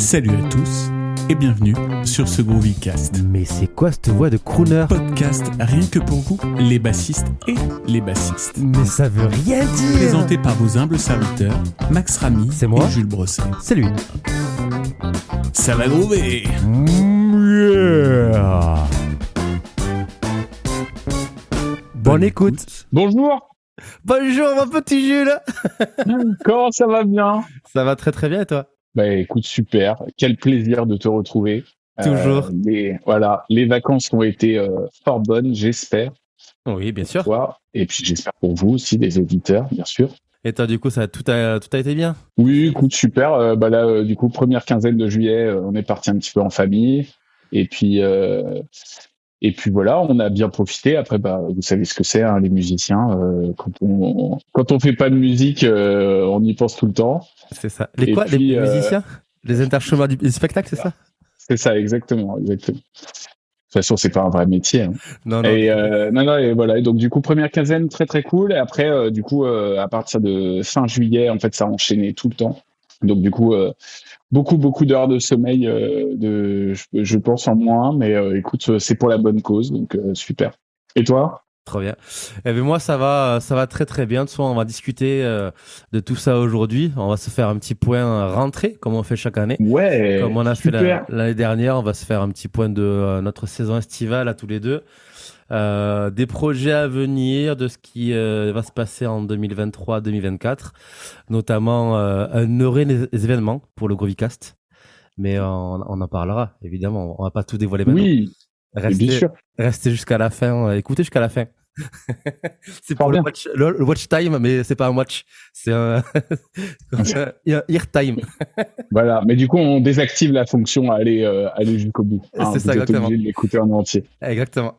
Salut à tous et bienvenue sur ce Groovycast. Mais c'est quoi cette voix de crooner? Podcast rien que pour vous, les bassistes et les bassistes. Mais ça veut rien dire Présenté par vos humbles serviteurs, Max Ramy C'est moi? et Jules Brosset. C'est lui. Ça va groover Yeah. Bonne écoute. Bonjour, Bonjour mon petit Jules comment ça va bien? Ça va très très bien et toi? Bah écoute, super, quel plaisir de te retrouver. Toujours. Euh, les, voilà, les vacances ont été euh, fort bonnes, j'espère. Oui, bien sûr. Toi, et puis j'espère pour vous aussi, les auditeurs, bien sûr. Et toi du coup, ça, tout, a, tout a été bien? Oui, écoute, super. Euh, bah là, du coup, première quinzaine de juillet, on est parti un petit peu en famille. Et puis, euh, et puis voilà, on a bien profité. Après, bah, vous savez ce que c'est, hein, les musiciens. euh, quand on quand on fait pas de musique, euh, on y pense tout le temps. C'est ça. Les Et quoi puis, Les euh, musiciens? Les interchemins du du spectacle, c'est ça? C'est ça, exactement, exactement. De toute façon, c'est pas un vrai métier. hein. Non, non. Et euh, non, non, et voilà. Et donc du coup, première quinzaine très très cool. Et après, euh, du coup, euh, à partir de fin juillet, en fait, ça a enchaîné tout le temps. Donc du coup, euh, beaucoup beaucoup d'heures de sommeil, euh, de, je, je pense en moins, mais euh, écoute, euh, c'est pour la bonne cause, donc euh, super. Et toi? Trop bien. Eh bien, moi, ça va, ça va très très bien. De façon, on va discuter euh, de tout ça aujourd'hui. On va se faire un petit point rentrée, comme on fait chaque année. Ouais. Comme on a fait l'année dernière, on va se faire un petit point de notre saison estivale à tous les deux. Euh, des projets à venir, de ce qui euh, va se passer en 2023-2024, notamment euh, un heureux événement pour le Grovicast. Mais on, on en parlera, évidemment. On va pas tout dévoiler maintenant. Oui, Restez, bien sûr. restez jusqu'à la fin, écoutez jusqu'à la fin. C'est pour le watch, le, le watch time, mais c'est pas un watch, c'est un, un ear time. Voilà. Mais du coup, on désactive la fonction à aller euh, aller jusqu'au bout. C'est Hein, ça, exactement. obligé de l'écouter en entier. Exactement.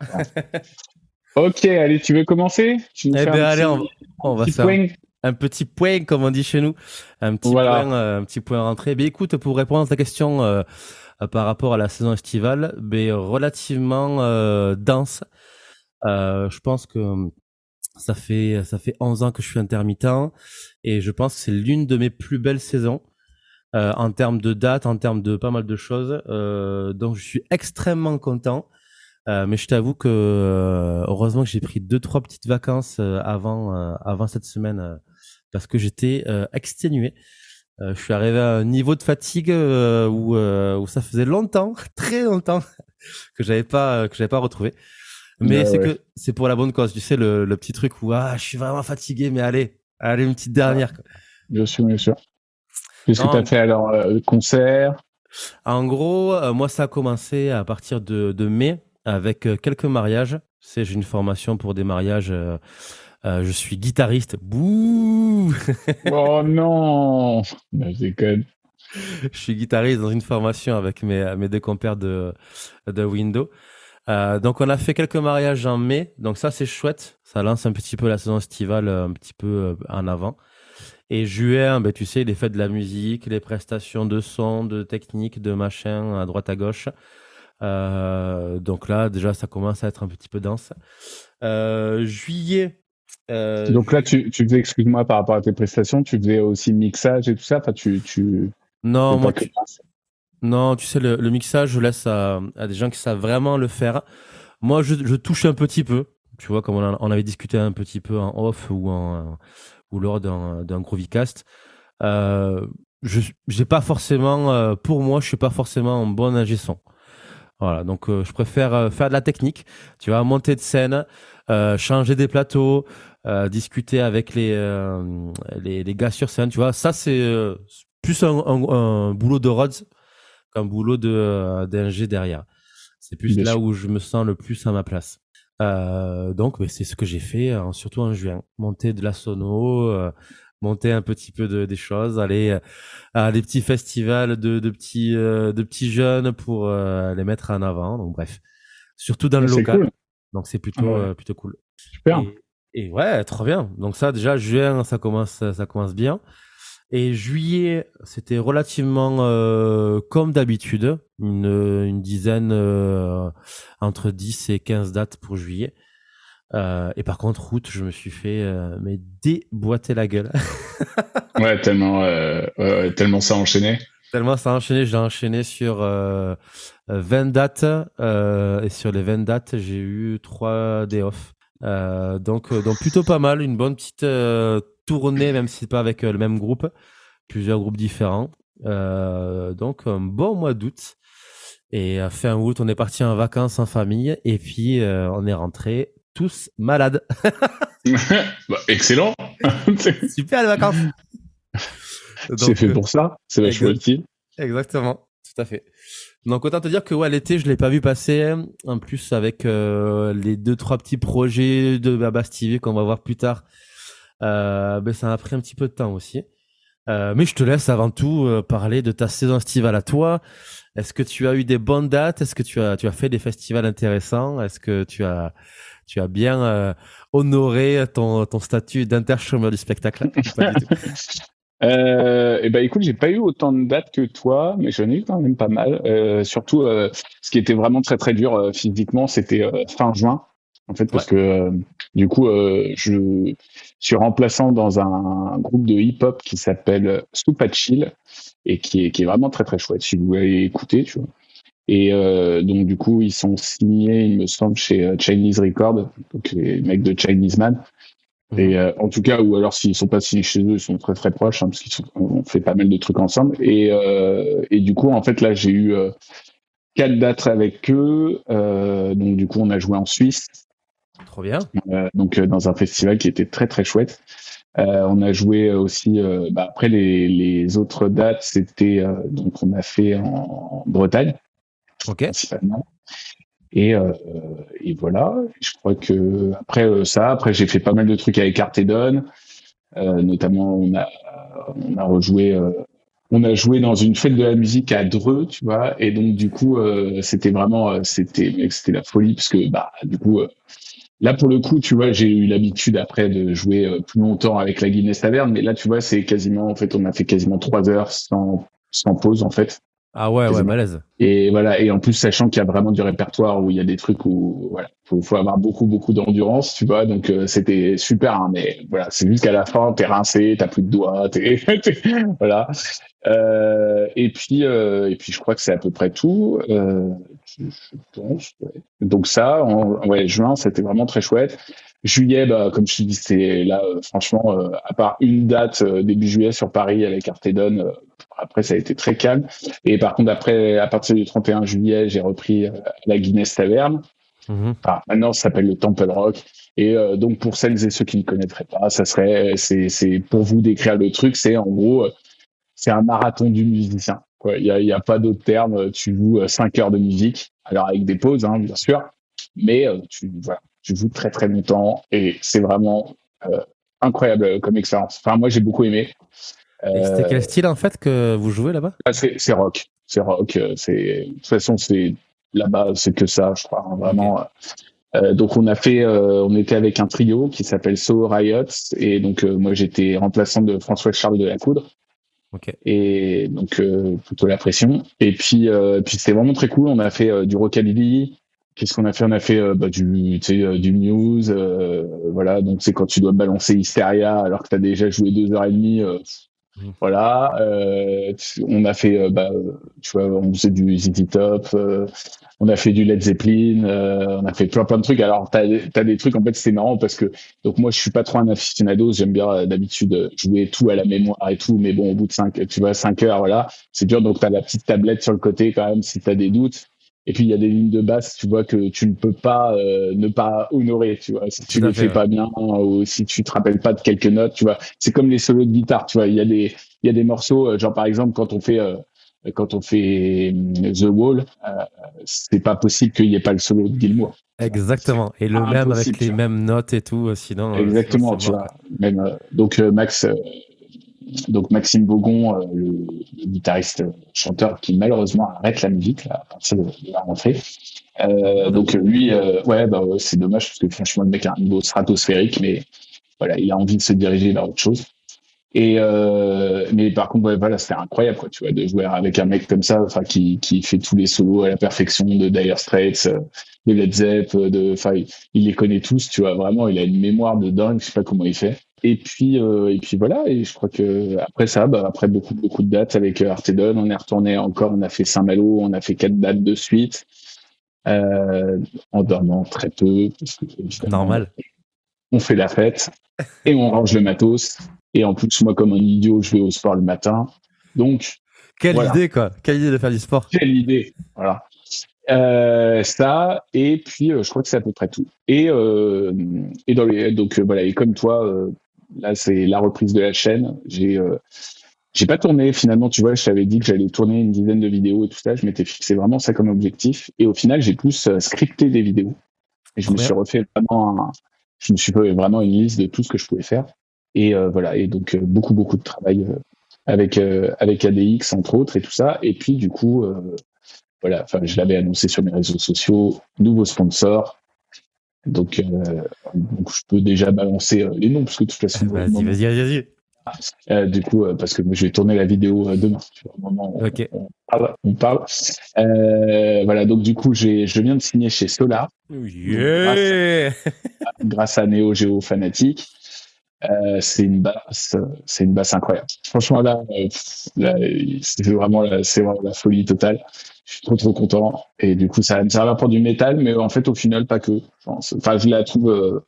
Ok, allez, tu veux commencer? Tu Eh bien, allez, petit- on, va faire point? un petit point, comme on dit chez nous, un petit Voilà. point, euh, un petit point rentrée. Mais écoute, pour répondre à ta question euh, euh, par rapport à la saison estivale, mais relativement euh, dense. Euh, je pense que ça fait ça fait 11 ans que je suis intermittent et je pense que c'est l'une de mes plus belles saisons euh, en termes de date, en termes de pas mal de choses. Euh, donc je suis extrêmement content. Euh, mais je t'avoue que euh, heureusement que j'ai pris deux trois petites vacances euh, avant avant cette semaine parce que j'étais exténué. Je suis arrivé à un niveau de fatigue où où ça faisait longtemps, très longtemps que j'avais pas que j'avais pas retrouvé. Mais Ouais, c'est ouais. que c'est pour la bonne cause, tu sais le, le petit truc où ah je suis vraiment fatigué mais allez allez une petite dernière. quoi. Bien sûr, bien sûr. Qu'est-ce que tu as fait alors euh, Concert? En gros, euh, moi, ça a commencé à partir de, de mai avec euh, quelques mariages. C'est j'ai une formation pour des mariages. euh, je suis guitariste. Bouh Oh non Bah, Je déconne. Je suis guitariste dans une formation avec mes, mes deux compères de, de Windows. Euh, donc on a fait quelques mariages en mai, donc ça c'est chouette, ça lance un petit peu la saison estivale euh, un petit peu euh, en avant. Et juin, ben, tu sais, les fêtes de la musique, les prestations de son, de technique, de machin à droite à gauche. Euh, donc là déjà ça commence à être un petit peu dense. Euh, juillet. euh, Donc là, tu, tu faisais, excuse-moi, par rapport à tes prestations, tu faisais aussi mixage et tout ça? Enfin, tu... tu... non, moi, tu- Non, tu sais, le, mixage, je laisse à, des gens qui savent vraiment le faire. Moi, je, touche un petit peu. Tu vois, comme on, avait discuté un petit peu en off ou, en, ou lors d'un Groovycast. Euh, je j'ai pas forcément, euh, pour moi, je suis pas forcément un bon ingé son. Voilà, donc euh, je préfère euh, faire de la technique. Tu vois, monter de scène, changer des plateaux, discuter avec les, les gars sur scène. Tu vois, ça c'est plus un boulot de Rhodes qu'un boulot de euh, d'ingé derrière. C'est plus Bien là sûr. où je me sens le plus à ma place. Euh, donc, mais c'est ce que j'ai fait, euh, surtout en juin. Monter de la sono, euh, monter un petit peu de, des choses, aller euh, à des petits festivals de, de petits euh, de petits jeunes pour euh, les mettre en avant. Donc bref, surtout dans le C'est local. cool. Donc c'est plutôt Ouais. euh, plutôt cool. Super. Et, et ouais, trop bien. Donc ça, déjà, juin, ça commence, ça commence bien. Et juillet, c'était relativement euh, comme d'habitude, une, une dizaine, euh, entre 10 et 15 dates pour juillet. Euh, et par contre, août, je me suis fait euh, mais déboîter la gueule. Ouais, tellement, euh, ouais, ouais, tellement ça a enchaîné. Tellement ça a enchaîné, j'ai enchaîné sur 20 dates et sur les 20 dates, j'ai eu 3 day off. donc, donc plutôt pas mal, une bonne petite tournée, même si c'est pas avec le même groupe, plusieurs groupes différents. donc un bon mois d'août. Et fin août, on est parti en vacances en famille et puis on est rentré tous malades. bah, excellent. Super les vacances. C'est fait pour ça. C'est vachement utile. Exactement. Tout à fait. Donc autant te dire que ouais, l'été je l'ai pas vu passer. En plus avec euh, les deux trois petits projets de Baba Stevie qu'on va voir plus tard, euh, ben ça a pris un petit peu de temps aussi. Euh, mais je te laisse avant tout euh, parler de ta saison estivale à toi. Est-ce que tu as eu des bonnes dates? Est-ce que tu as tu as fait des festivals intéressants? Est-ce que tu as tu as bien euh, honoré ton ton statut d'interchômeur du spectacle? Pas du tout. Euh, et eh ben écoute, j'ai pas eu autant de dates que toi, mais j'en ai eu quand même pas mal. Euh, surtout, euh, ce qui était vraiment très très dur euh, physiquement, c'était euh, fin juin, en fait, parce que du coup, je suis remplaçant dans un, groupe de hip-hop qui s'appelle Super Chill et qui est, qui est vraiment très très chouette. Si vous voulez écouter, tu vois. Et donc du coup, ils sont signés, il me semble, chez Chinese Record, donc les mecs de Chinese Man. Et euh, en tout cas, ou alors s'ils sont pas signés chez eux, ils sont très très proches, hein, parce qu'ils ont fait pas mal de trucs ensemble. Et, euh, et du coup, en fait, là, j'ai eu euh, quatre dates avec eux. Euh, donc du coup, on a joué en Suisse. Trop bien. donc dans un festival qui était très très chouette. on a joué aussi. Bah, après les, les autres dates, c'était donc on a fait en, Bretagne. Ok. Principalement. Et, euh, et voilà. Je crois que après euh, ça, après j'ai fait pas mal de trucs avec Artedon. Euh, notamment, on a on a rejoué. Euh, on a joué dans une fête de la musique à Dreux, tu vois, et donc du coup, euh, c'était vraiment, c'était, c'était la folie parce que bah, du coup, là pour le coup, tu vois, j'ai eu l'habitude après de jouer plus longtemps avec la Guinness Taverne, mais là, tu vois, c'est quasiment, en fait, on a fait quasiment trois heures sans sans pause en fait. Ah ouais, ouais, malaise. Et voilà, et en plus sachant qu'il y a vraiment du répertoire où il y a des trucs où voilà, faut, faut avoir beaucoup beaucoup d'endurance, tu vois. Donc euh, c'était super, hein, mais voilà, c'est juste qu'à la fin t'es rincé, t'as plus de doigts, t'es voilà. Euh, et puis euh, et puis je crois que c'est à peu près tout. Euh, je, je pense. Ouais. Donc ça, en, ouais, juin, c'était vraiment très chouette. Juillet, bah, comme je te dis, c'est là, euh, franchement, euh, à part une date début juillet sur Paris avec Artedon, après, ça a été très calme. Et par contre, après, à partir du 31 juillet, j'ai repris euh, la Guinness Taverne. Mhm. maintenant, ça s'appelle le Temple Rock. Et euh, donc, pour celles et ceux qui ne connaîtraient pas, ça serait, c'est, c'est pour vous décrire le truc, c'est en gros, euh, c'est un marathon du musicien. Il n'y a, y a pas d'autre terme. Tu joues 5 heures de musique, alors avec des pauses, hein, bien sûr, mais tu, voilà, tu joues très très longtemps et c'est vraiment incroyable comme expérience. Enfin, moi, j'ai beaucoup aimé. C'était quel style en fait que vous jouez là-bas? Ah, C'est rock. C'est rock. Euh, c'est de toute façon c'est là-bas c'est que ça, je crois hein, vraiment. Euh, donc on a fait, euh, on était avec un trio qui s'appelle So Riot et donc euh, moi j'étais remplaçant de François Charles de la Coudre. Okay. Et donc plutôt la pression. Et puis puis c'était vraiment très cool. On a fait du rockabilly. Qu'est-ce qu'on a fait? On a fait bah, du du news. voilà. Donc c'est quand tu dois balancer Hysteria alors que tu as déjà joué deux heures et demie. Mmh. Voilà, euh, on a fait, euh, bah, tu vois, on faisait du ZZ Top, euh, on a fait du Led Zeppelin, euh, on a fait plein plein de trucs. Alors t'as as des trucs en fait c'est marrant parce que donc moi je suis pas trop un aficionado, j'aime bien d'habitude jouer tout à la mémoire et tout, mais bon au bout de cinq, tu vois cinq heures voilà, c'est dur donc t'as la petite tablette sur le côté quand même si t'as des doutes. Et puis il y a des lignes de basse, tu vois que tu ne peux pas euh, ne pas honorer, tu vois. Si tu ne le fais pas bien ou si tu te rappelles pas de quelques notes, tu vois. C'est comme les solos de guitare, tu vois. Il y a des il y a des morceaux, euh, genre par exemple quand on fait euh, quand on fait The Wall, c'est pas possible qu'il n'y ait pas le solo de Gilmour. Exactement. Et le même avec les mêmes notes et tout, sinon. Exactement, tu vois. Même donc Max donc Maxime Bogon, euh, le, guitariste chanteur qui malheureusement arrête la musique à partir de, la rentrée. Euh, donc lui, euh, ouais, bah c'est dommage parce que franchement le mec a un niveau stratosphérique, mais voilà, il a envie de se diriger vers autre chose. Et mais par contre, ouais, voilà, c'était incroyable, quoi, tu vois, de jouer avec un mec comme ça, enfin, qui, qui fait tous les solos à la perfection de Dire Straits, de Led Zepp, de, enfin, il, les connaît tous, tu vois, vraiment, il a une mémoire de dingue, je sais pas comment il fait. Et puis et puis voilà. Et je crois que après ça, bah, après beaucoup beaucoup de dates avec Artedon, on est retourné encore, on a fait Saint-Malo, on a fait quatre dates de suite. en dormant très peu. Normal. On fait la fête et on range le matos. Et en plus, moi, comme un idiot, je vais au sport le matin. Donc. Quelle idée, quoi. Quelle idée de faire du sport. Quelle idée. Voilà. Euh, ça et puis euh, je crois que c'est à peu près tout et euh, et dans les donc euh, voilà et comme toi euh, là c'est la reprise de la chaîne. J'ai j'ai pas tourné finalement tu vois je t'avais dit que j'allais tourner une dizaine de vidéos et tout ça. Je m'étais fixé vraiment ça comme objectif. Et au final j'ai plus scripté des vidéos. Et je me suis refait vraiment un, je me suis fait vraiment une liste de tout ce que je pouvais faire. Et voilà. Et donc beaucoup beaucoup de travail avec avec ADX entre autres et tout ça. Et puis du coup voilà, enfin, je l'avais annoncé sur mes réseaux sociaux, nouveau sponsor. Donc, euh, donc je peux déjà balancer euh, les noms, parce que de toute façon. Vas-y, vas-y, vas-y. Euh, du coup, euh, parce que je vais tourner la vidéo euh, demain. Tu vois, moment, on, Ok. on parle. On parle. Euh, voilà, donc du coup, j'ai, je viens de signer chez Solar Yeah grâce à Neo Geo Fanatic. Euh, c'est une basse, c'est une basse incroyable. Franchement là, euh, là, c'est vraiment, vraiment la folie totale. Je suis trop trop content. Et du coup, ça va me servir pour du métal, mais en fait, au final, pas que. je pense. Enfin, je la trouve euh,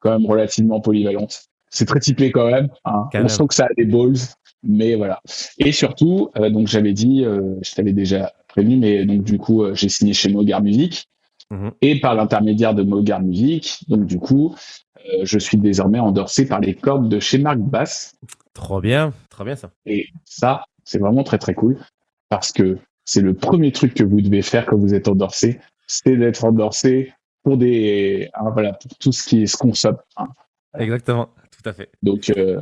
quand même relativement polyvalente. C'est très typé quand même. hein. Quand On même. sent que ça a des balls, mais voilà. Et surtout, euh, donc j'avais dit, euh, je t'avais déjà prévenu, mais donc du coup, j'ai signé chez Mogar Music. Mhm. Et par l'intermédiaire de Mogar Music, donc du coup, je suis désormais endorsé par les cordes de chez Marc Bass. Trop bien, trop bien ça. Et ça, c'est vraiment très très cool parce que c'est le premier truc que vous devez faire quand vous êtes endorsé, c'est d'être endorsé pour des, hein, voilà, pour tout ce qui se consomme. hein. Exactement, tout à fait. Donc, euh,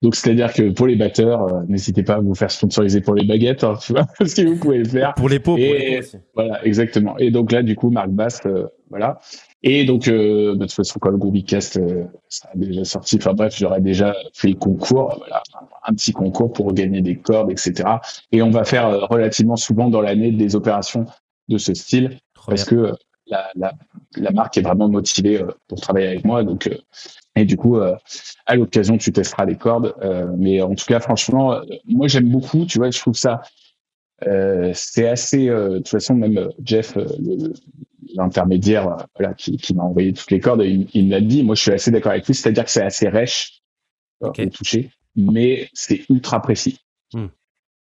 donc c'est-à-dire que pour les batteurs, euh, n'hésitez pas à vous faire sponsoriser pour les baguettes, hein, tu vois, si vous pouvez le faire. Pour les pots, pour Et- les pots aussi. Voilà, exactement. Et donc là, du coup, Marc Bass, euh, voilà. Et donc, euh, bah, de toute façon, quand le Groovicast euh, sera déjà sorti, enfin bref, j'aurais déjà fait le concours, voilà, un petit concours pour gagner des cordes, etc. Et on va faire euh, relativement souvent dans l'année des opérations de ce style, Trop parce bien. que euh, la, la, la marque est vraiment motivée euh, pour travailler avec moi. Donc, euh, et du coup, euh, à l'occasion, tu testeras les cordes. Euh, mais en tout cas, franchement, euh, moi j'aime beaucoup. Tu vois, je trouve ça. Euh, c'est assez. euh, de toute façon, même euh, Jeff, euh, le- l'intermédiaire, euh, voilà, qui, qui m'a envoyé toutes les cordes, il, il me l'a dit. Moi, je suis assez d'accord avec lui. C'est-à-dire que c'est assez rêche euh, Ok. au toucher, mais c'est ultra précis. Hmm.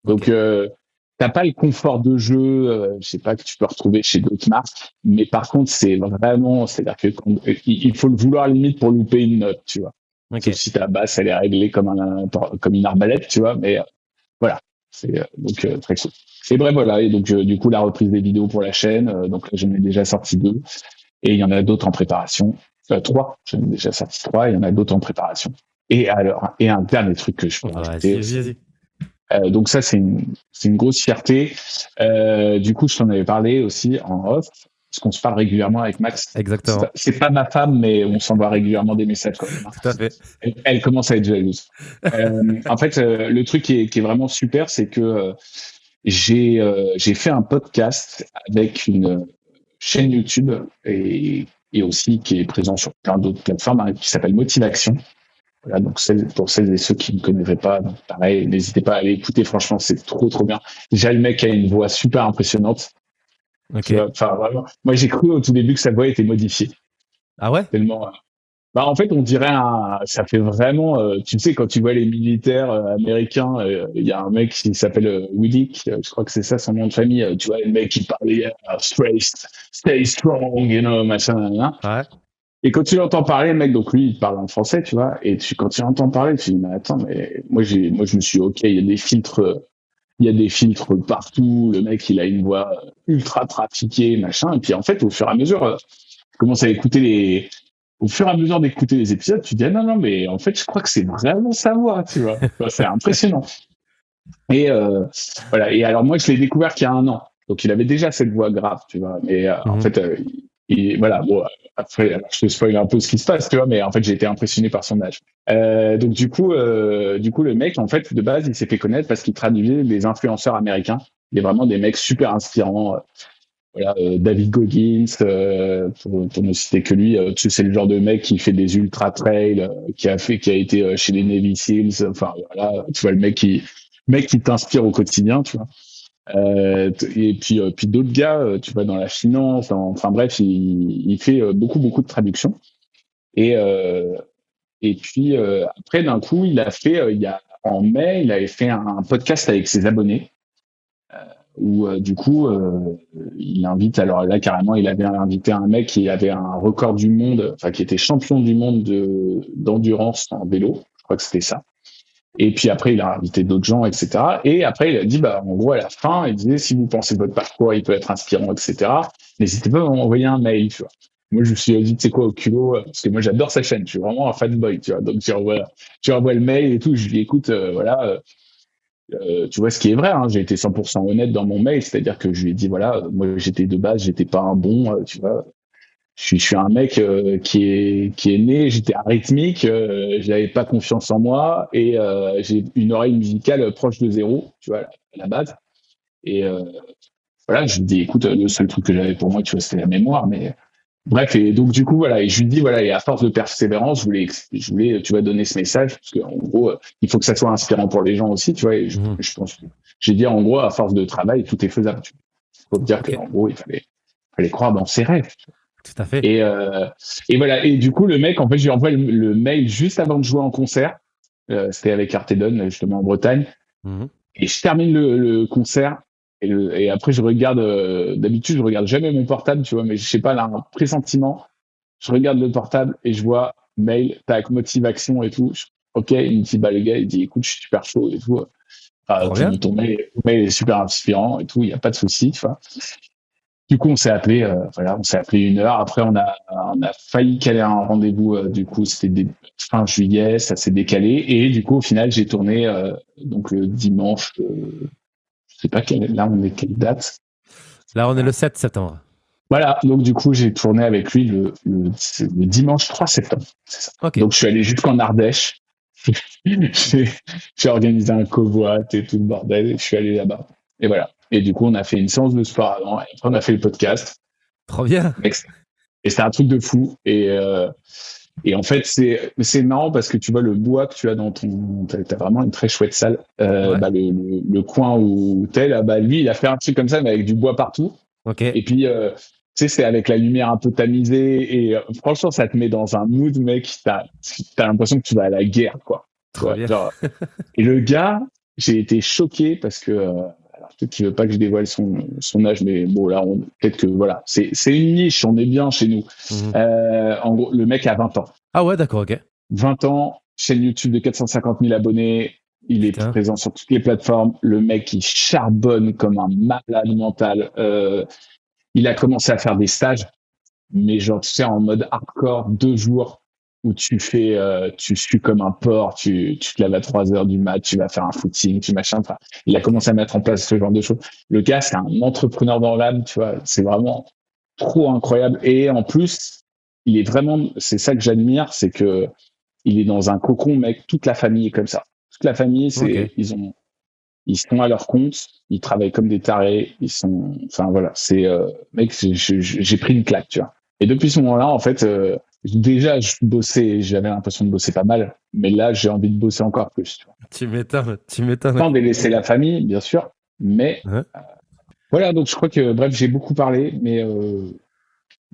Donc, Ok. euh, t'as pas le confort de jeu, euh, je sais pas que tu peux retrouver chez d'autres marques, mais par contre, c'est vraiment, c'est-à-dire que quand- il faut le vouloir limite pour louper une note, tu vois. Ok. Sauf si ta basse, elle est réglée comme un, comme une arbalète, tu vois, mais euh, voilà. C'est euh, donc euh, très cool. Et bref, voilà. Et donc, euh, du coup, la reprise des vidéos pour la chaîne. euh, donc là, j'en ai déjà sorti deux. Et il y en a d'autres en préparation. Euh, trois. J'en ai déjà sorti trois. Il y en a d'autres en préparation. Et alors, et un dernier truc que je peux Ah, rajouter Vas-y, vas-y, vas-y. euh, donc ça, c'est une, c'est une grosse fierté. Euh, du coup, je t'en avais parlé aussi en off, parce qu'on se parle régulièrement avec Max. Exactement, C'est pas ma femme, mais on s'envoie régulièrement des messages quand même. tout à fait. Elle, elle commence à être jalouse. Euh, en fait, euh, le truc qui est, qui est vraiment super, c'est que euh, j'ai euh, j'ai fait un podcast avec une chaîne YouTube et, et aussi qui est présent sur plein d'autres plateformes hein, qui s'appelle Motivation. Voilà, donc pour celles et ceux qui ne connaîtraient pas, pareil, n'hésitez pas à aller écouter. Franchement, c'est trop trop bien. Déjà, le mec a une voix super impressionnante. Ok. Tu vois, Enfin, vraiment. Moi, j'ai cru au tout début que sa voix était modifiée Ah ouais? Tellement. Bah, en fait, on dirait un. Ça fait vraiment. euh, tu sais, quand tu vois les militaires euh, américains, euh, il y a un mec qui s'appelle euh, Willick, je crois que c'est ça son nom de famille. tu vois, le mec qui parlait euh, stay, stay strong, you know, machin, nanana. Ouais. Et quand tu l'entends parler, le mec, donc lui, il parle en français, tu vois, et tu, quand tu l'entends parler, tu dis, mais attends, mais moi, j'ai, moi, je me suis ok, il y a des filtres, il y a des filtres partout, le mec, il a une voix euh, ultra trafiquée, machin, et puis en fait, au fur et à mesure, euh, je commence à écouter les, au fur et à mesure d'écouter les épisodes, tu dis, ah non, non, mais en fait, je crois que c'est vraiment sa voix, tu vois. C'est impressionnant. Et, euh, voilà. Et alors, moi, je l'ai découvert qu'il y a un an. Donc, il avait déjà cette voix grave, tu vois. Mais euh, en Mhm. fait, euh, il- voilà, bon, après, je te spoil un peu ce qui se passe, tu vois, mais en fait, j'ai été impressionné par son âge. Euh, donc, du coup, euh, du coup, le mec, en fait, de base, il s'est fait connaître parce qu'il traduisait des influenceurs américains. Il est vraiment des mecs super inspirants. voilà, David Goggins, pour, pour, ne citer que lui, tu sais, c'est le genre de mec qui fait des ultra trails, qui a fait, qui a été chez les Navy Seals. Enfin voilà, tu vois le mec qui, mec qui t'inspire au quotidien, tu vois. Euh, et puis, puis d'autres gars, tu vois, dans la finance, enfin bref, il, il fait beaucoup, beaucoup de traductions. Et, et puis après, d'un coup, il a fait, il y a en mai, il avait fait un, podcast avec ses abonnés où du coup, il invite. Alors là, carrément, il avait invité un mec qui avait un record du monde, enfin qui était champion du monde de d'endurance en vélo. Je crois que c'était ça. Et puis après, il a invité d'autres gens, etc. Et après, il a dit, bah, en gros, à la fin, il disait, si vous pensez que votre parcours, il peut être inspirant, etc., n'hésitez pas à m'envoyer un mail, tu vois. Moi, je me suis dit, tu sais quoi, au culot, euh, parce que moi, j'adore sa chaîne. Je suis vraiment un fanboy, tu vois. Donc, tu envoies, tu envoies le mail et tout. Je lui écoute, euh, voilà, euh, euh, tu vois, ce qui est vrai, hein, j'ai été 100% honnête dans mon mail. C'est-à-dire que je lui ai dit, voilà, moi, j'étais de base, j'étais pas un bon, tu vois. Je suis, je suis un mec qui est qui est né, j'étais arythmique, euh, j'avais pas confiance en moi et j'ai une oreille musicale proche de zéro, tu vois, à la base. Et voilà, je lui dis, écoute, le seul truc que j'avais pour moi, tu vois, c'était la mémoire, mais Bref, et donc du coup, voilà, et je lui dis, voilà, et à force de persévérance, je voulais, je voulais, tu vas donner ce message, parce qu'en gros, il faut que ça soit inspirant pour les gens aussi, tu vois, et je, je pense que j'ai dit, en gros, à force de travail, tout est faisable. Tu faut dire qu'en gros, il fallait, fallait croire dans ses rêves. Tout à fait. Et, euh, et voilà, et du coup, le mec, en fait, je lui envoie le, mail juste avant de jouer en concert. Euh, C'était avec Artedon, justement, en Bretagne. Mhm. Et je termine le, le concert et, et, après, je regarde, euh, d'habitude, je regarde jamais mon portable, tu vois, mais je sais pas, là, un pressentiment. Je regarde le portable et je vois mail, tac, motivation et tout. ok, il me dit, bah, le gars, il dit, écoute, je suis super chaud et tout. Enfin, ton, mail, mail, est super inspirant et tout, il n'y a pas de souci, tu vois. Du coup, on s'est appelé, euh, voilà, on s'est appelé une heure. Après, on a, on a failli caler un rendez-vous. Euh, du coup, c'était fin juillet, ça s'est décalé. Et du coup, au final, j'ai tourné donc le dimanche je sais pas quelle, là on est quelle date. Là on est le 7 septembre. Voilà, donc du coup j'ai tourné avec lui le, le, dimanche 3 septembre. Donc je suis allé jusqu'en Ardèche. j'ai organisé un covoit et tout le bordel et je suis allé là-bas. Et voilà. Et du coup on a fait une séance de sport avant et après on a fait le podcast. Trop bien. Et c'était un truc de fou. Et, euh, et en fait, c'est c'est marrant parce que tu vois le bois que tu as dans ton, t'as vraiment une très chouette salle. Euh, bah, le, le, coin où t'es là, bah lui, il a fait un truc comme ça, mais avec du bois partout. Ok. Et puis, euh, tu sais, c'est avec la lumière un peu tamisée et euh, franchement, ça te met dans un mood, mec. T'as as, l'impression que tu vas à la guerre, quoi. Genre, et le gars, j'ai été choqué parce que euh, peut-être qu'il veut pas que je dévoile son, son âge, mais bon, là, peut-être que voilà, c'est, c'est une niche, on est bien chez nous. Mhm. Euh, en gros, le mec a 20 ans. Ah ouais, d'accord, ok. 20 ans, chaîne YouTube de 450 000 abonnés, il est présent sur toutes les plateformes. Le mec, il charbonne comme un malade mental. Euh, il a commencé à faire des stages, mais genre, tu sais, en mode hardcore, deux jours où tu fais, euh, tu suis comme un porc, tu, tu te lèves à 3 heures du mat, tu vas faire un footing, tu machin. Enfin, il a commencé à mettre en place ce genre de choses. Le gars, c'est un entrepreneur dans l'âme, tu vois. C'est vraiment trop incroyable. Et en plus, il est vraiment, c'est ça que j'admire, c'est que il est dans un cocon, mec. Toute la famille est comme ça. Toute la famille, c'est, ils ont, ils sont à leur compte, ils travaillent comme des tarés, ils sont, enfin voilà, c'est, euh, mec, j'ai pris une claque, tu vois. Et depuis ce moment-là, en fait, euh, déjà, je bossais, j'avais l'impression de bosser pas mal, mais là, j'ai envie de bosser encore plus. Tu, m'étonnes, tu m'étonnes. Sans délaisser la famille, bien sûr, mais euh, voilà. Donc, je crois que, bref, j'ai beaucoup parlé, mais euh,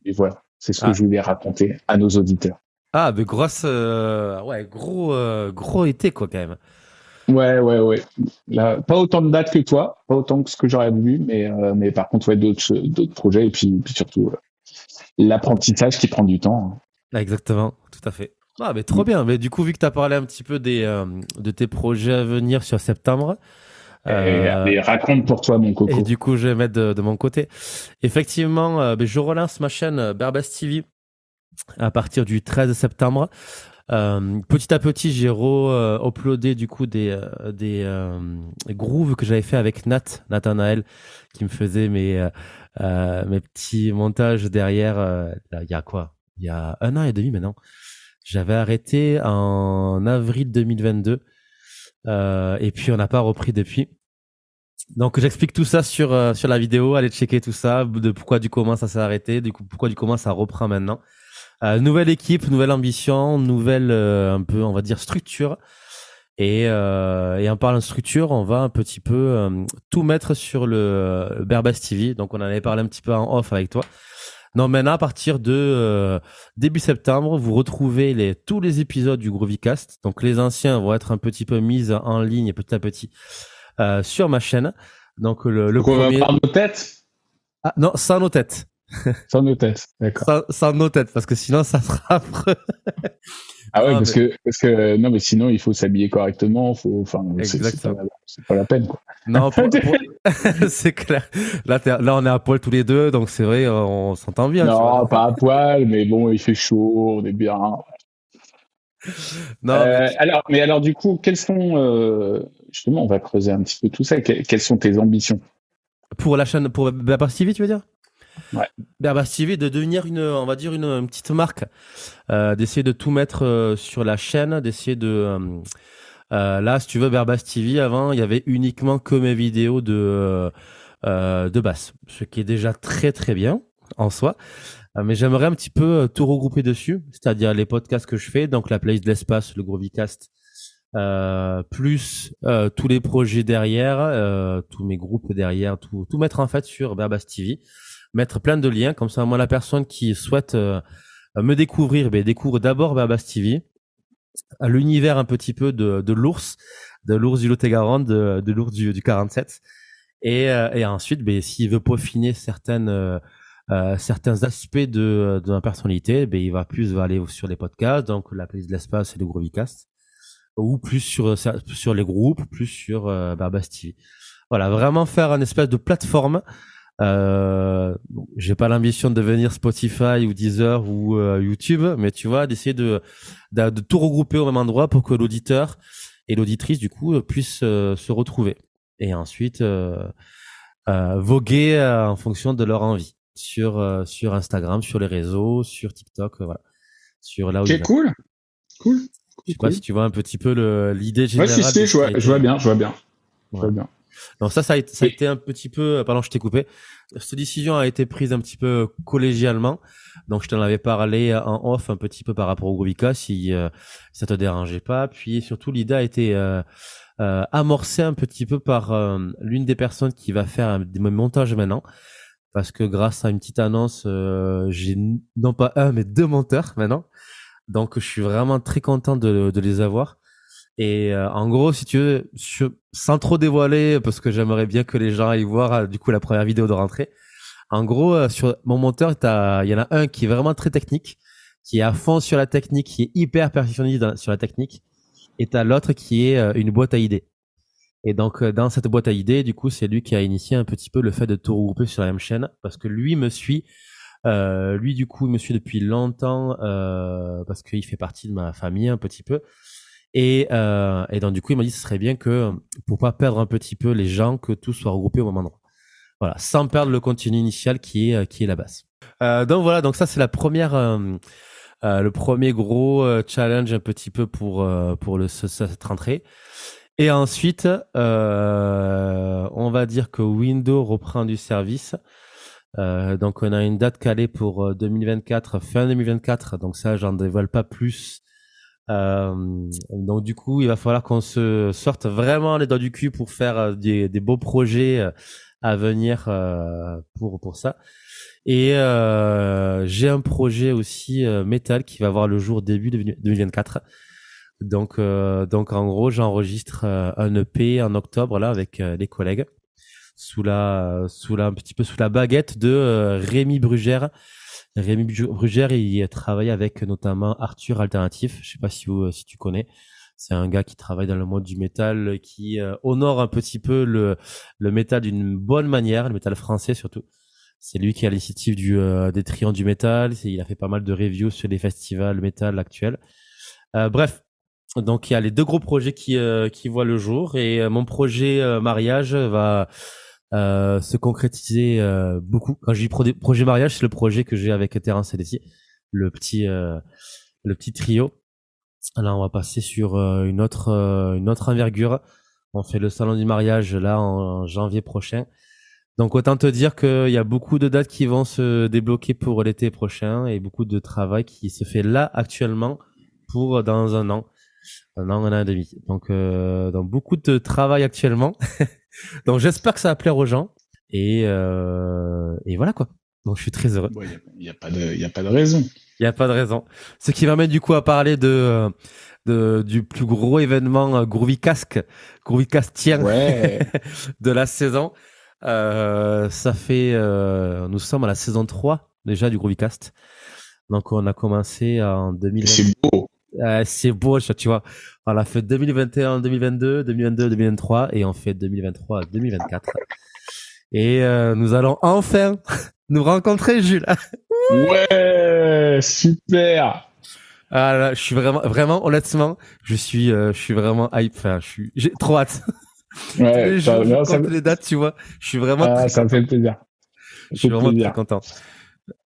et voilà, c'est ce que ah. je voulais raconter à nos auditeurs. Ah, mais grosse, euh, ouais, gros, gros été quoi, quand même. Ouais, ouais, ouais. Là, pas autant de dates que toi, pas autant que ce que j'aurais voulu, mais, mais par contre, ouais, d'autres, d'autres projets et puis, puis surtout l'apprentissage qui prend du temps. Hein. Ah, exactement, tout à fait. Ah, mais trop bien. Mais du coup, vu que tu as parlé un petit peu des, euh, de tes projets à venir sur septembre. Euh, raconte pour toi, mon coco. Et du coup, je vais mettre de, mon côté. Effectivement, euh, ben, je relance ma chaîne Berbas TV à partir du 13 septembre. petit à petit, j'ai re-uploadé du coup des, des grooves que j'avais fait avec Nat, Nathanael, qui me faisait mes, mes petits montages derrière. Il y a quoi? Il y a un an et demi maintenant. J'avais arrêté en avril 2022 euh, et puis on n'a pas repris depuis. donc j'explique tout ça sur sur la vidéo. Allez checker tout ça, de pourquoi du comment ça s'est arrêté, du coup pourquoi du comment ça reprend maintenant. nouvelle équipe, nouvelle ambition, nouvelle un peu on va dire structure. Et, euh, et en parlant de structure, on va un petit peu euh, tout mettre sur le Berbas TV. Donc on en avait parlé un petit peu en off avec toi. Non, maintenant à partir de euh, début septembre, vous retrouvez les, tous les épisodes du Groovycast. Donc les anciens vont être un petit peu mis en ligne petit à petit euh, sur ma chaîne. Donc le, le Donc premier... on va nos têtes? Ah non, sans nos têtes. sans nos têtes, d'accord. Sans, sans, nos têtes, parce que sinon ça sera affreux. Ah ouais, parce que parce que non, mais sinon il faut s'habiller correctement. Faut, enfin, c'est pas, pas, la peine quoi. Non, c'est clair. Là, là, on est à poil tous les deux, donc c'est vrai, on s'entend bien. Non, pas à poil, mais bon, il fait chaud, on est bien. Non. Euh, mais... Alors, mais alors du coup, quels sont euh, justement, on va creuser un petit peu tout ça. quelles sont tes ambitions? Pour la chaîne, pour la TV, tu veux dire? Ouais. Berbas TV de devenir une, on va dire une, petite marque, euh, d'essayer de tout mettre euh, sur la chaîne, d'essayer de euh, euh, là, si tu veux, Berbas TV avant, il y avait uniquement que mes vidéos de euh, de basse, ce qui est déjà très très bien en soi. mais j'aimerais un petit peu tout regrouper dessus, c'est-à-dire les podcasts que je fais, donc la playlist de l'espace, le Groovicast, euh, plus euh, tous les projets derrière, euh, tous mes groupes derrière, tout, tout mettre en fait sur Berbas TV mettre plein de liens. Comme ça, moi, la personne qui souhaite euh, me découvrir, ben, découvre d'abord Babas TV, l'univers un petit peu de, de l'ours, de l'ours du Lot-et-Garonne, de, de l'ours du, du 47. Et, euh, et ensuite, ben, s'il veut peaufiner certaines, euh, euh, certains aspects de, de ma personnalité, ben, il va plus aller sur les podcasts, donc la playlist de l'espace et le Groovycast, ou plus sur, sur les groupes, plus sur euh, Barbas TV. Voilà, vraiment faire un espèce de plateforme euh, j'ai pas l'ambition de devenir Spotify ou Deezer ou euh, YouTube, mais tu vois, d'essayer de, de, de tout regrouper au même endroit pour que l'auditeur et l'auditrice du coup puissent euh, se retrouver et ensuite euh, voguer en fonction de leur envie sur sur Instagram, sur les réseaux, sur TikTok, voilà, sur là où. C'est cool, cool. Je sais pas si tu vois un petit peu l'idée générale. Ouais, si, si, je vois, je vois bien, je vois bien. Je vois bien. Donc ça, ça a, été, ça a été un petit peu, pardon, je t'ai coupé. Cette décision a été prise un petit peu collégialement. Donc je t'en avais parlé en off un petit peu par rapport au Groovika si euh, ça te dérangeait pas. Puis surtout l'idée a été euh, euh, amorcée un petit peu par euh, l'une des personnes qui va faire des montages maintenant. Parce que grâce à une petite annonce, euh, j'ai non pas un mais deux monteurs maintenant. Donc je suis vraiment très content de, de les avoir. Et euh, en gros, si tu veux, sans trop dévoiler, parce que j'aimerais bien que les gens aillent voir euh, du coup la première vidéo de rentrée. En gros, euh, sur mon monteur, il y en a un qui est vraiment très technique, qui est à fond sur la technique, qui est hyper perfectionniste sur la technique, et t'as l'autre qui est une boîte à idées. Et donc dans cette boîte à idées, du coup, c'est lui qui a initié un petit peu le fait de tout regrouper sur la même chaîne, parce que lui me suit. Euh, lui, du coup, il me suit depuis longtemps euh, parce qu'il fait partie de ma famille un petit peu. Et, euh, et donc du coup, il m'a dit ce serait bien que pour pas perdre un petit peu les gens, que tout soit regroupé au même endroit. Voilà, sans perdre le contenu initial qui est qui est la base. Euh, donc voilà, donc ça c'est la première, euh, euh le premier gros euh, challenge un petit peu pour euh, pour le cette rentrée. Et ensuite, on va dire que Windows reprend du service. donc on a une date calée pour 2024, fin 2024. Donc ça, j'en dévoile pas plus euh, donc du coup, il va falloir qu'on se sorte vraiment les doigts du cul pour faire euh, des, beaux projets euh, à venir euh, pour pour ça. Et euh, j'ai un projet aussi euh, métal qui va voir le jour début de 2024. Donc donc en gros, j'enregistre un EP en octobre là avec les collègues sous la sous la un petit peu sous la baguette de Rémi Brugère Rémi Brugère, il travaille avec notamment Arthur Alternatif. Je sais pas si, si tu connais. C'est un gars qui travaille dans le monde du métal, qui euh, honore un petit peu le, le métal d'une bonne manière, le métal français surtout. C'est lui qui a l'initiative du euh, des triants du métal. Il a fait pas mal de reviews sur les festivals métal actuels. Euh, bref, donc il y a les deux gros projets qui qui voient le jour et mon projet mariage va euh, se concrétiser euh, beaucoup. Quand je dis projet mariage, c'est le projet que j'ai avec Terence Célestie, le petit euh, le petit trio. Là, on va passer sur une autre une autre envergure. On fait le salon du mariage là en janvier prochain. Donc autant te dire qu'il y a beaucoup de dates qui vont se débloquer pour l'été prochain et beaucoup de travail qui se fait là actuellement pour dans un an, un an, un an et demi. Donc, euh, donc beaucoup de travail actuellement. donc j'espère que ça va plaire aux gens et euh, et voilà quoi. Donc je suis très heureux. Il n'y a, pas de, il y a pas de raison. Il n'y a pas de raison. Ce qui m'amène du coup à parler de, de du plus gros événement euh, Groovy Casque, Groovy Castien Ouais. de la saison. Euh, ça fait, euh, nous sommes à la saison 3 déjà du Groovycast. Donc on a commencé en 2020. C'est beau. Euh, c'est beau, tu vois. On a fait 2021, 2022, 2022, 2023 et on fait 2023, 2024. Et euh, nous allons enfin nous rencontrer, Jules. Ouais, super. Ah là, je suis vraiment, vraiment, honnêtement, je suis, euh, je suis vraiment hype. Enfin, je suis, j'ai trop hâte. Ouais, ça, je non, ça compte me- les dates, tu vois. Je suis vraiment, ah, très ça me content. fait plaisir. je suis vraiment plaisir. très content.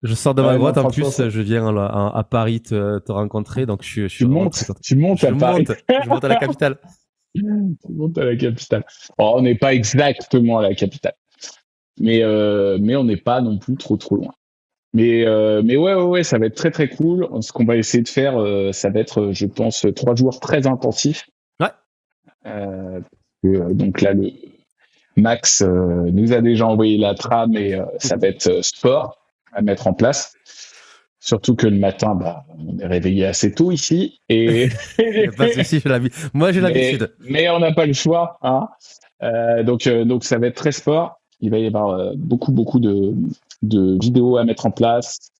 Je sors de ma non, grotte, en plus, je viens à, à- à Paris te, te rencontrer, donc je suis, je suis Tu montes, très content. tu montes Je à Paris. monte, je monte à la capitale. Tu montes à la capitale. Bon, on n'est pas exactement à la capitale, mais euh, mais on n'est pas non plus trop trop loin. Mais euh, mais ouais ouais ouais, ça va être très très cool. Ce qu'on va essayer de faire, euh, ça va être, je pense, trois jours très intensifs. Ouais. Donc là, le Max nous a déjà envoyé la trame et ça va être sport à mettre en place. Surtout que le matin, bah, on est réveillé assez tôt ici et pas de souci. Moi, j'ai l'habitude. mais on n'a pas le choix. Hein. Euh, donc, euh, donc ça va être très sport. Il va y avoir euh, beaucoup, beaucoup de, de vidéos à mettre en place.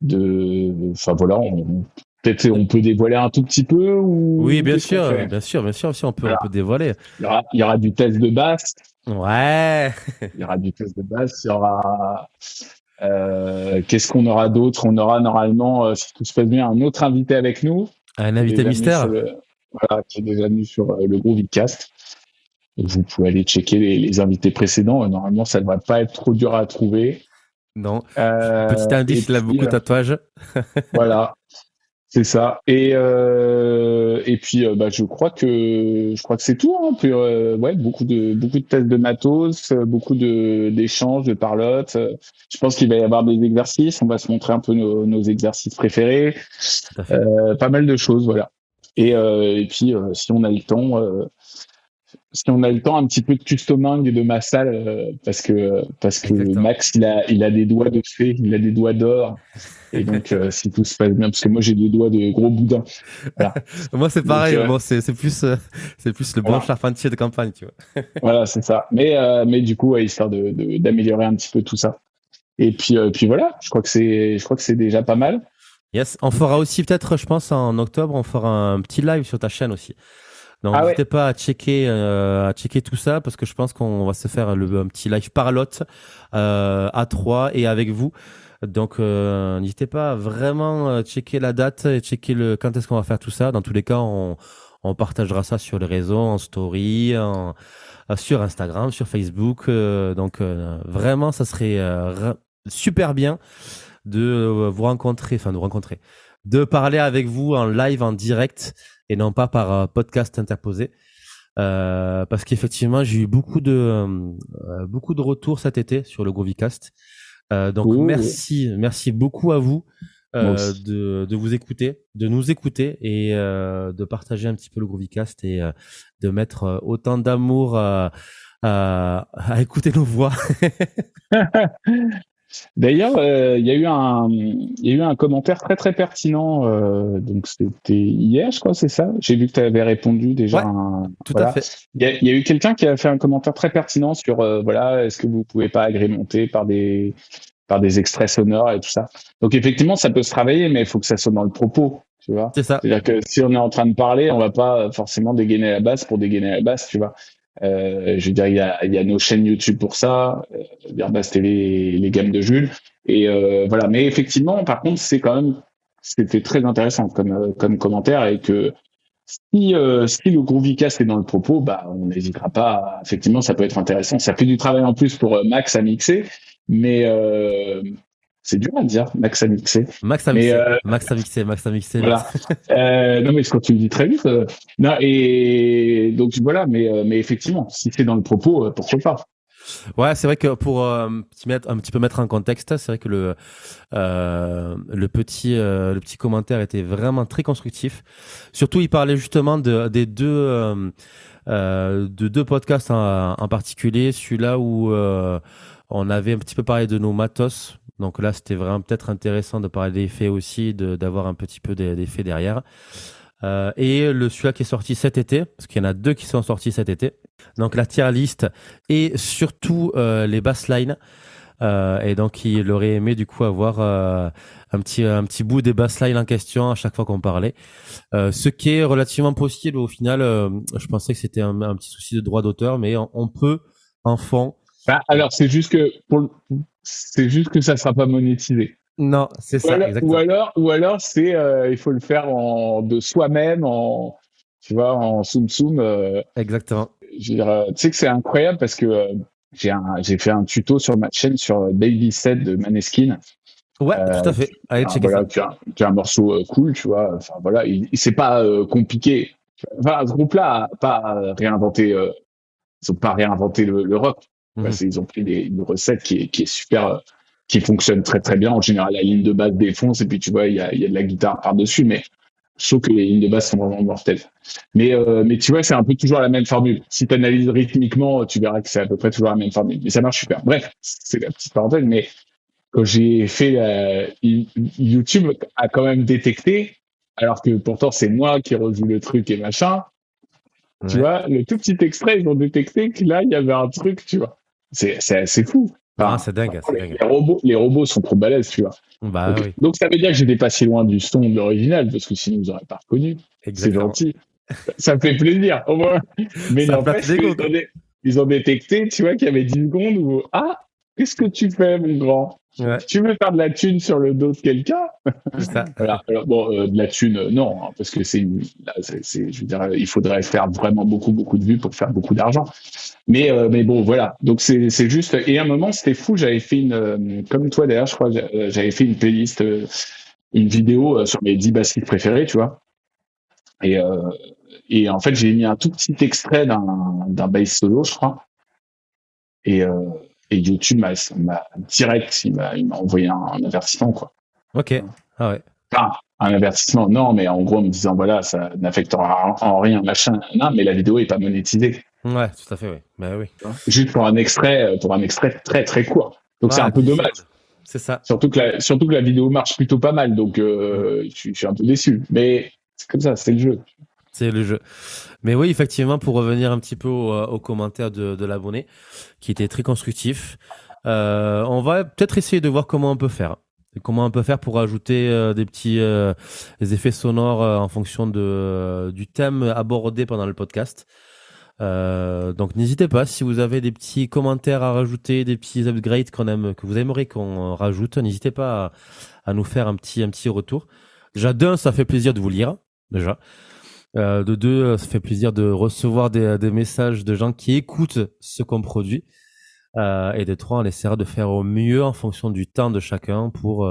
De, enfin voilà, on, peut-être on peut dévoiler un tout petit peu ou. Oui, bien sûr, bien sûr, bien sûr, si on peut, Voilà. on peut dévoiler. Il y, aura, il y aura du test de basse. Ouais. Il y aura du test de basse. Il y aura. Euh, Qu'est-ce qu'on aura d'autre? On aura normalement, euh, si tout se passe bien, un autre invité avec nous. Un invité mystère. le- voilà, qui est déjà venu sur euh, le gros Vidcast. Vous pouvez aller checker les, les invités précédents. Normalement, ça ne devrait pas être trop dur à trouver. Non. Euh, Petit indice, il a beaucoup de tatouages. Voilà, c'est ça. Et euh, et puis, euh, bah, je crois que je crois que c'est tout. Hein. Puis, euh, ouais, beaucoup de beaucoup de tests de matos, euh, beaucoup de d'échanges, de parlottes. Euh, Je pense qu'il va y avoir des exercices. On va se montrer un peu nos, nos exercices préférés. Euh, pas mal de choses, voilà. Et, euh, et puis, euh, si on a le temps, euh, si on a le temps, un petit peu de customing de ma salle, euh, parce que parce que Exactement. Max, il a il a des doigts de fée, il a des doigts d'or. Et donc, euh, si tout se passe bien, parce que moi j'ai des doigts de gros boudin. Moi, c'est pareil. euh, Bon, c'est c'est plus, euh, c'est plus le bon Voilà. charpentier de campagne, tu vois. Voilà, c'est ça. Mais euh, mais du coup, ouais, histoire de d'améliorer un petit peu tout ça. Et puis euh, puis voilà, je crois que c'est je crois que c'est déjà pas mal. Yes. On fera aussi peut-être, je pense, en octobre, on fera un petit live sur ta chaîne aussi. Donc, Ah ouais. n'hésitez pas à checker, euh, à checker tout ça parce que je pense qu'on va se faire le, un petit live par lot euh, à trois et avec vous. Donc, euh, n'hésitez pas à vraiment euh, checker la date et checker le quand est-ce qu'on va faire tout ça. Dans tous les cas, on, on partagera ça sur les réseaux, en story, en, euh, sur Instagram, sur Facebook. donc, vraiment, ça serait ra- super bien de vous rencontrer, enfin de vous rencontrer, de parler avec vous en live, en direct et non pas par euh, podcast interposé. Euh, parce qu'effectivement, j'ai eu beaucoup de euh, beaucoup de retours cet été sur le Grovicast. Euh, donc Ouh. merci, merci beaucoup à vous de, de vous écouter, de nous écouter et de partager un petit peu le Grovicast et de mettre autant d'amour à, à, à écouter nos voix. D'ailleurs, euh, il y a eu un, il y a eu un commentaire très très pertinent. euh, donc c'était hier, je crois, c'est ça? J'ai vu que tu avais répondu déjà. Ouais, un- Tout voilà. à fait. Il y, a, il y a eu quelqu'un qui a fait un commentaire très pertinent sur euh, voilà, est-ce que vous pouvez pas agrémenter par des par des extraits sonores et tout ça? Donc effectivement, ça peut se travailler, mais il faut que ça soit dans le propos, tu vois? C'est ça. C'est-à-dire que si on est en train de parler, on va pas forcément dégainer la basse pour dégainer la basse, tu vois? Euh, je veux dire, il y a, il y a nos chaînes YouTube pour ça, euh, Birbas TV, les gammes de Jules, et euh, voilà. Mais effectivement, par contre, c'est quand même, c'était très intéressant comme euh, comme commentaire et que si euh, si le Groovycast est dans le propos, bah on n'hésitera pas. à- effectivement, ça peut être intéressant. Ça fait du travail en plus pour euh, Max à mixer, mais euh, C'est dur à dire, Max a mixé. Max mixé, euh, Max a mixé, Max. Voilà. Euh, non, mais quand tu le dis très vite. euh, non, et donc voilà, mais, euh, mais effectivement, si c'est dans le propos, euh, pourquoi pas? Ouais, c'est vrai que pour euh, un petit peu mettre en contexte, c'est vrai que le petit commentaire était vraiment très constructif. Surtout, il parlait justement de des deux de deux podcasts en, particulier, celui-là où on avait un petit peu parlé de nos matos. Donc là, c'était vraiment peut-être intéressant de parler des faits aussi, d'avoir un petit peu des, des faits derrière. Euh, et le celui-là qui est sorti cet été, parce qu'il y en a deux qui sont sortis cet été. Donc la tier list et surtout euh, les basslines. Euh, et donc il aurait aimé du coup avoir euh, un petit un petit bout des basslines en question à chaque fois qu'on parlait. Ce qui est relativement possible au final. je pensais que c'était un, petit souci de droit d'auteur, mais on, peut en fond. Bah, Alors, c'est juste que pour le- juste que ça sera pas monétisé. Non, c'est ça, alors, exactement. ou alors, ou alors c'est euh, il faut le faire en de soi-même, en tu vois, en soum soum. euh, Exactement. je veux dire, euh, tu sais que c'est incroyable parce que euh, j'ai un j'ai fait un tuto sur ma chaîne sur Baby Set de Maneskin. Ouais, tout à fait. Allez, voilà, tu as, tu as un morceau cool, tu vois. Enfin voilà, il, il- c'est pas compliqué. Enfin, ce groupe-là a pas réinventé, ils ont pas réinventé le, le rock. c'est- ils ont pris des, une recette qui est, qui est super, qui fonctionne très très bien. En général, la ligne de base défonce et puis tu vois, il y a, y a de la guitare par dessus, mais trouve que les lignes de base sont vraiment mortelles. Mais euh, mais tu vois, c'est un peu toujours la même formule. Si tu analyses rythmiquement, tu verras que c'est à peu près toujours la même formule. Mais ça marche super. Bref, c'est la petite parenthèse. Mais quand j'ai fait euh, YouTube a quand même détecté, alors que pourtant c'est moi qui rejoue le truc et machin. Tu vois, le tout petit extrait, ils ont détecté que là, il y avait un truc, tu vois. C'est, c'est assez fou. Enfin, Ah, c'est dingue, c'est les, dingue. les robots, les robots sont trop balèzes, tu vois. Bah donc, oui, donc ça veut dire que j'étais pas si loin du son de l'original, parce que sinon ils auraient pas reconnu. C'est gentil. Ça me fait plaisir, au moins. Mais n'empêche ils ont détecté, tu vois, qu'il y avait 10 secondes où, ah, qu'est-ce que tu fais, mon grand? Ouais, Tu veux faire de la thune sur le dos de quelqu'un? Voilà. Alors, bon, euh, de la thune, euh, non, hein, parce que c'est- je veux dire, il faudrait faire vraiment beaucoup, beaucoup de vues pour faire beaucoup d'argent. Mais, euh, mais bon, voilà. Donc c'est, c'est juste. Et à un moment, c'était fou. J'avais fait une, euh, comme toi d'ailleurs, je crois, euh, j'avais fait une playlist, euh, une vidéo sur mes 10 bassistes préférés, tu vois. Et, euh, et en fait, j'ai mis un tout petit extrait d'un, d'un bass solo, je crois. Et, euh, et YouTube m'a, m'a direct, il m'a, il m'a envoyé un, un avertissement, quoi. Ok. Ah ouais. Enfin, un avertissement, non, mais en gros, en me disant, voilà, ça n'affectera en rien, machin, non, mais la vidéo est pas monétisée. Ouais, tout à fait, oui. Bah oui. Juste pour un extrait, euh, pour un extrait très, très court. Donc, c'est un peu dommage. C'est ça. Surtout que la, surtout que la vidéo marche plutôt pas mal, donc, euh, je, suis, je suis un peu déçu. Mais c'est comme ça, c'est le jeu. C'est le jeu. Mais oui, effectivement, pour revenir un petit peu au, euh, au commentaire de, de l'abonné, qui était très constructif, euh, on va peut-être essayer de voir comment on peut faire. Comment on peut faire pour ajouter euh, des petits euh, des effets sonores en fonction de, du thème abordé pendant le podcast. Euh, donc n'hésitez pas si vous avez des petits commentaires à rajouter, des petits upgrades qu'on aime, que vous aimeriez qu'on rajoute, n'hésitez pas à, à nous faire un petit un petit retour. Déjà d'un, ça fait plaisir de vous lire déjà. Euh, de deux, euh, ça fait plaisir de recevoir des, des messages de gens qui écoutent ce qu'on produit. Euh, et de trois, on essaiera de faire au mieux en fonction du temps de chacun pour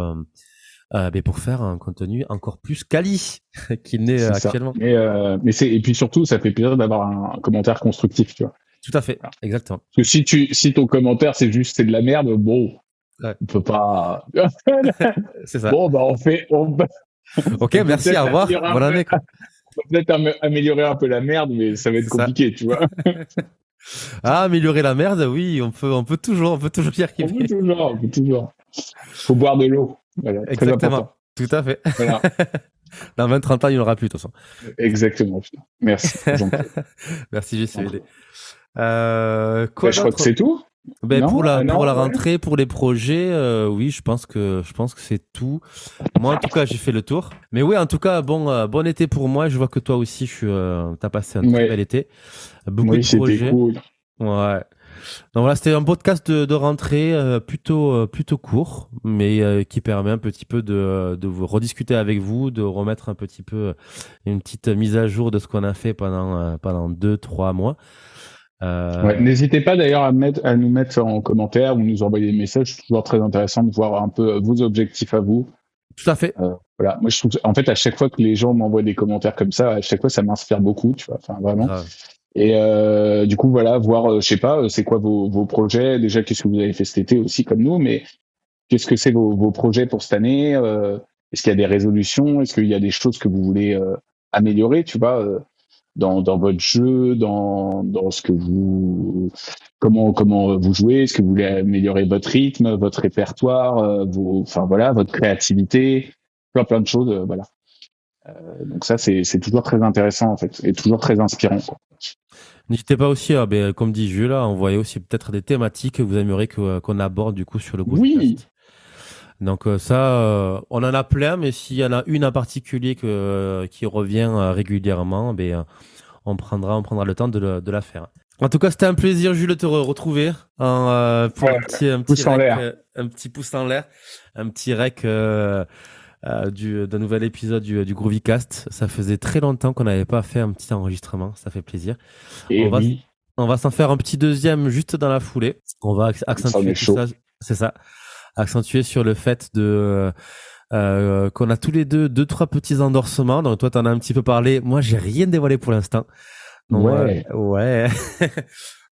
euh, ben, pour faire un contenu encore plus quali qu'il n'est euh, actuellement. Mais, euh, mais c'est, et puis surtout, ça fait plaisir d'avoir un commentaire constructif, tu vois. Tout à fait, exactement. Parce que si tu, si ton commentaire, c'est juste, c'est de la merde, bon, Ouais. on peut pas, C'est ça. bon, bah, on fait, on, ok, merci, au revoir. peu. quoi. On peut peut-être am- améliorer un peu la merde, mais ça va être ça. compliqué, tu vois. Ah, améliorer la merde, oui, on peut, on peut toujours, on peut toujours y On arriver. peut toujours, on peut toujours. Faut boire de l'eau. Voilà, Exactement. Tout à fait. Voilà, Dans 20-30 ans, il n'y en aura plus, de toute façon. exactement. Merci. Merci, JCVD. Euh, quoi Ouais, je crois que c'est tout. Ben Non, pour la euh, non, pour la ouais. rentrée, pour les projets, euh, oui, je pense que je pense que c'est tout. Moi, en tout cas, j'ai fait le tour. Mais oui, en tout cas, bon euh, bon été pour moi. Je vois que toi aussi, euh, t'as passé un très bel été. Beaucoup Oui, de projets. cool. Ouais. Donc voilà, c'était un podcast de, de rentrée euh, plutôt euh, plutôt court, mais euh, qui permet un petit peu de de vous rediscuter avec vous, de remettre un petit peu une petite mise à jour de ce qu'on a fait pendant pendant deux trois mois. N'hésitez pas d'ailleurs à, mettre, à nous mettre en commentaire ou nous envoyer des messages. C'est toujours très intéressant de voir un peu vos objectifs à vous. Tout à fait. Euh, voilà. Moi, je trouve, en fait, à chaque fois que les gens m'envoient des commentaires comme ça, à chaque fois, ça m'inspire beaucoup, tu vois. Enfin, vraiment. Et euh, du coup, voilà, voir, euh, je sais pas, c'est quoi vos, vos projets. Déjà, qu'est-ce que vous avez fait cet été aussi, comme nous, mais qu'est-ce que c'est vos, vos projets pour cette année euh, Est-ce qu'il y a des résolutions Est-ce qu'il y a des choses que vous voulez euh, améliorer, tu vois dans, dans votre jeu, dans, dans ce que vous, comment, comment vous jouez, est-ce que vous voulez améliorer votre rythme, votre répertoire, euh, vos, enfin voilà, votre créativité, plein plein de choses, euh, voilà. Euh, donc ça, c'est toujours très intéressant en fait, et toujours très inspirant. Quoi. N'hésitez pas aussi, à, ben, comme dit Jules, à envoyer aussi peut-être des thématiques que vous aimeriez que, qu'on aborde du coup sur le groupe. Oui. Donc ça, on en a plein, mais s'il y en a une en particulier que, qui revient régulièrement, ben, on prendra, on prendra le temps de, de la faire. En tout cas, c'était un plaisir, Jules, de te retrouver euh, pour un petit, un petit, euh, un petit pouce en l'air, un petit rec euh, euh, du d'un nouvel épisode du, du Groovycast. Ça faisait très longtemps qu'on n'avait pas fait un petit enregistrement. Ça fait plaisir. Et on oui. va, on va s'en faire un petit deuxième juste dans la foulée. On va accentuer tout ça. C'est ça. Accentuer sur le fait de euh, qu'on a tous les deux deux trois petits endorsements. Donc toi, t'en as un petit peu parlé. Moi, j'ai rien dévoilé pour l'instant. Ouais. ouais.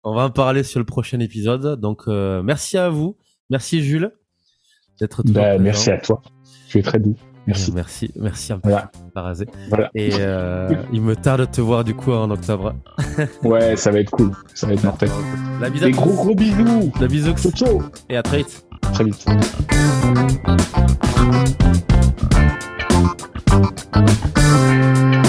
On va en parler sur le prochain épisode. Donc, euh, merci à vous. Merci Jules d'être bah, Merci à toi. Tu es très doux. Merci. Merci, merci un peu. Voilà. Voilà. Et euh, il me tarde de te voir du coup en octobre. ouais, ça va être cool. Ça va être mortel. La Des gros gros bisous. La bisous. Ciao, ciao. Et à très vite. Très vite. Thank you.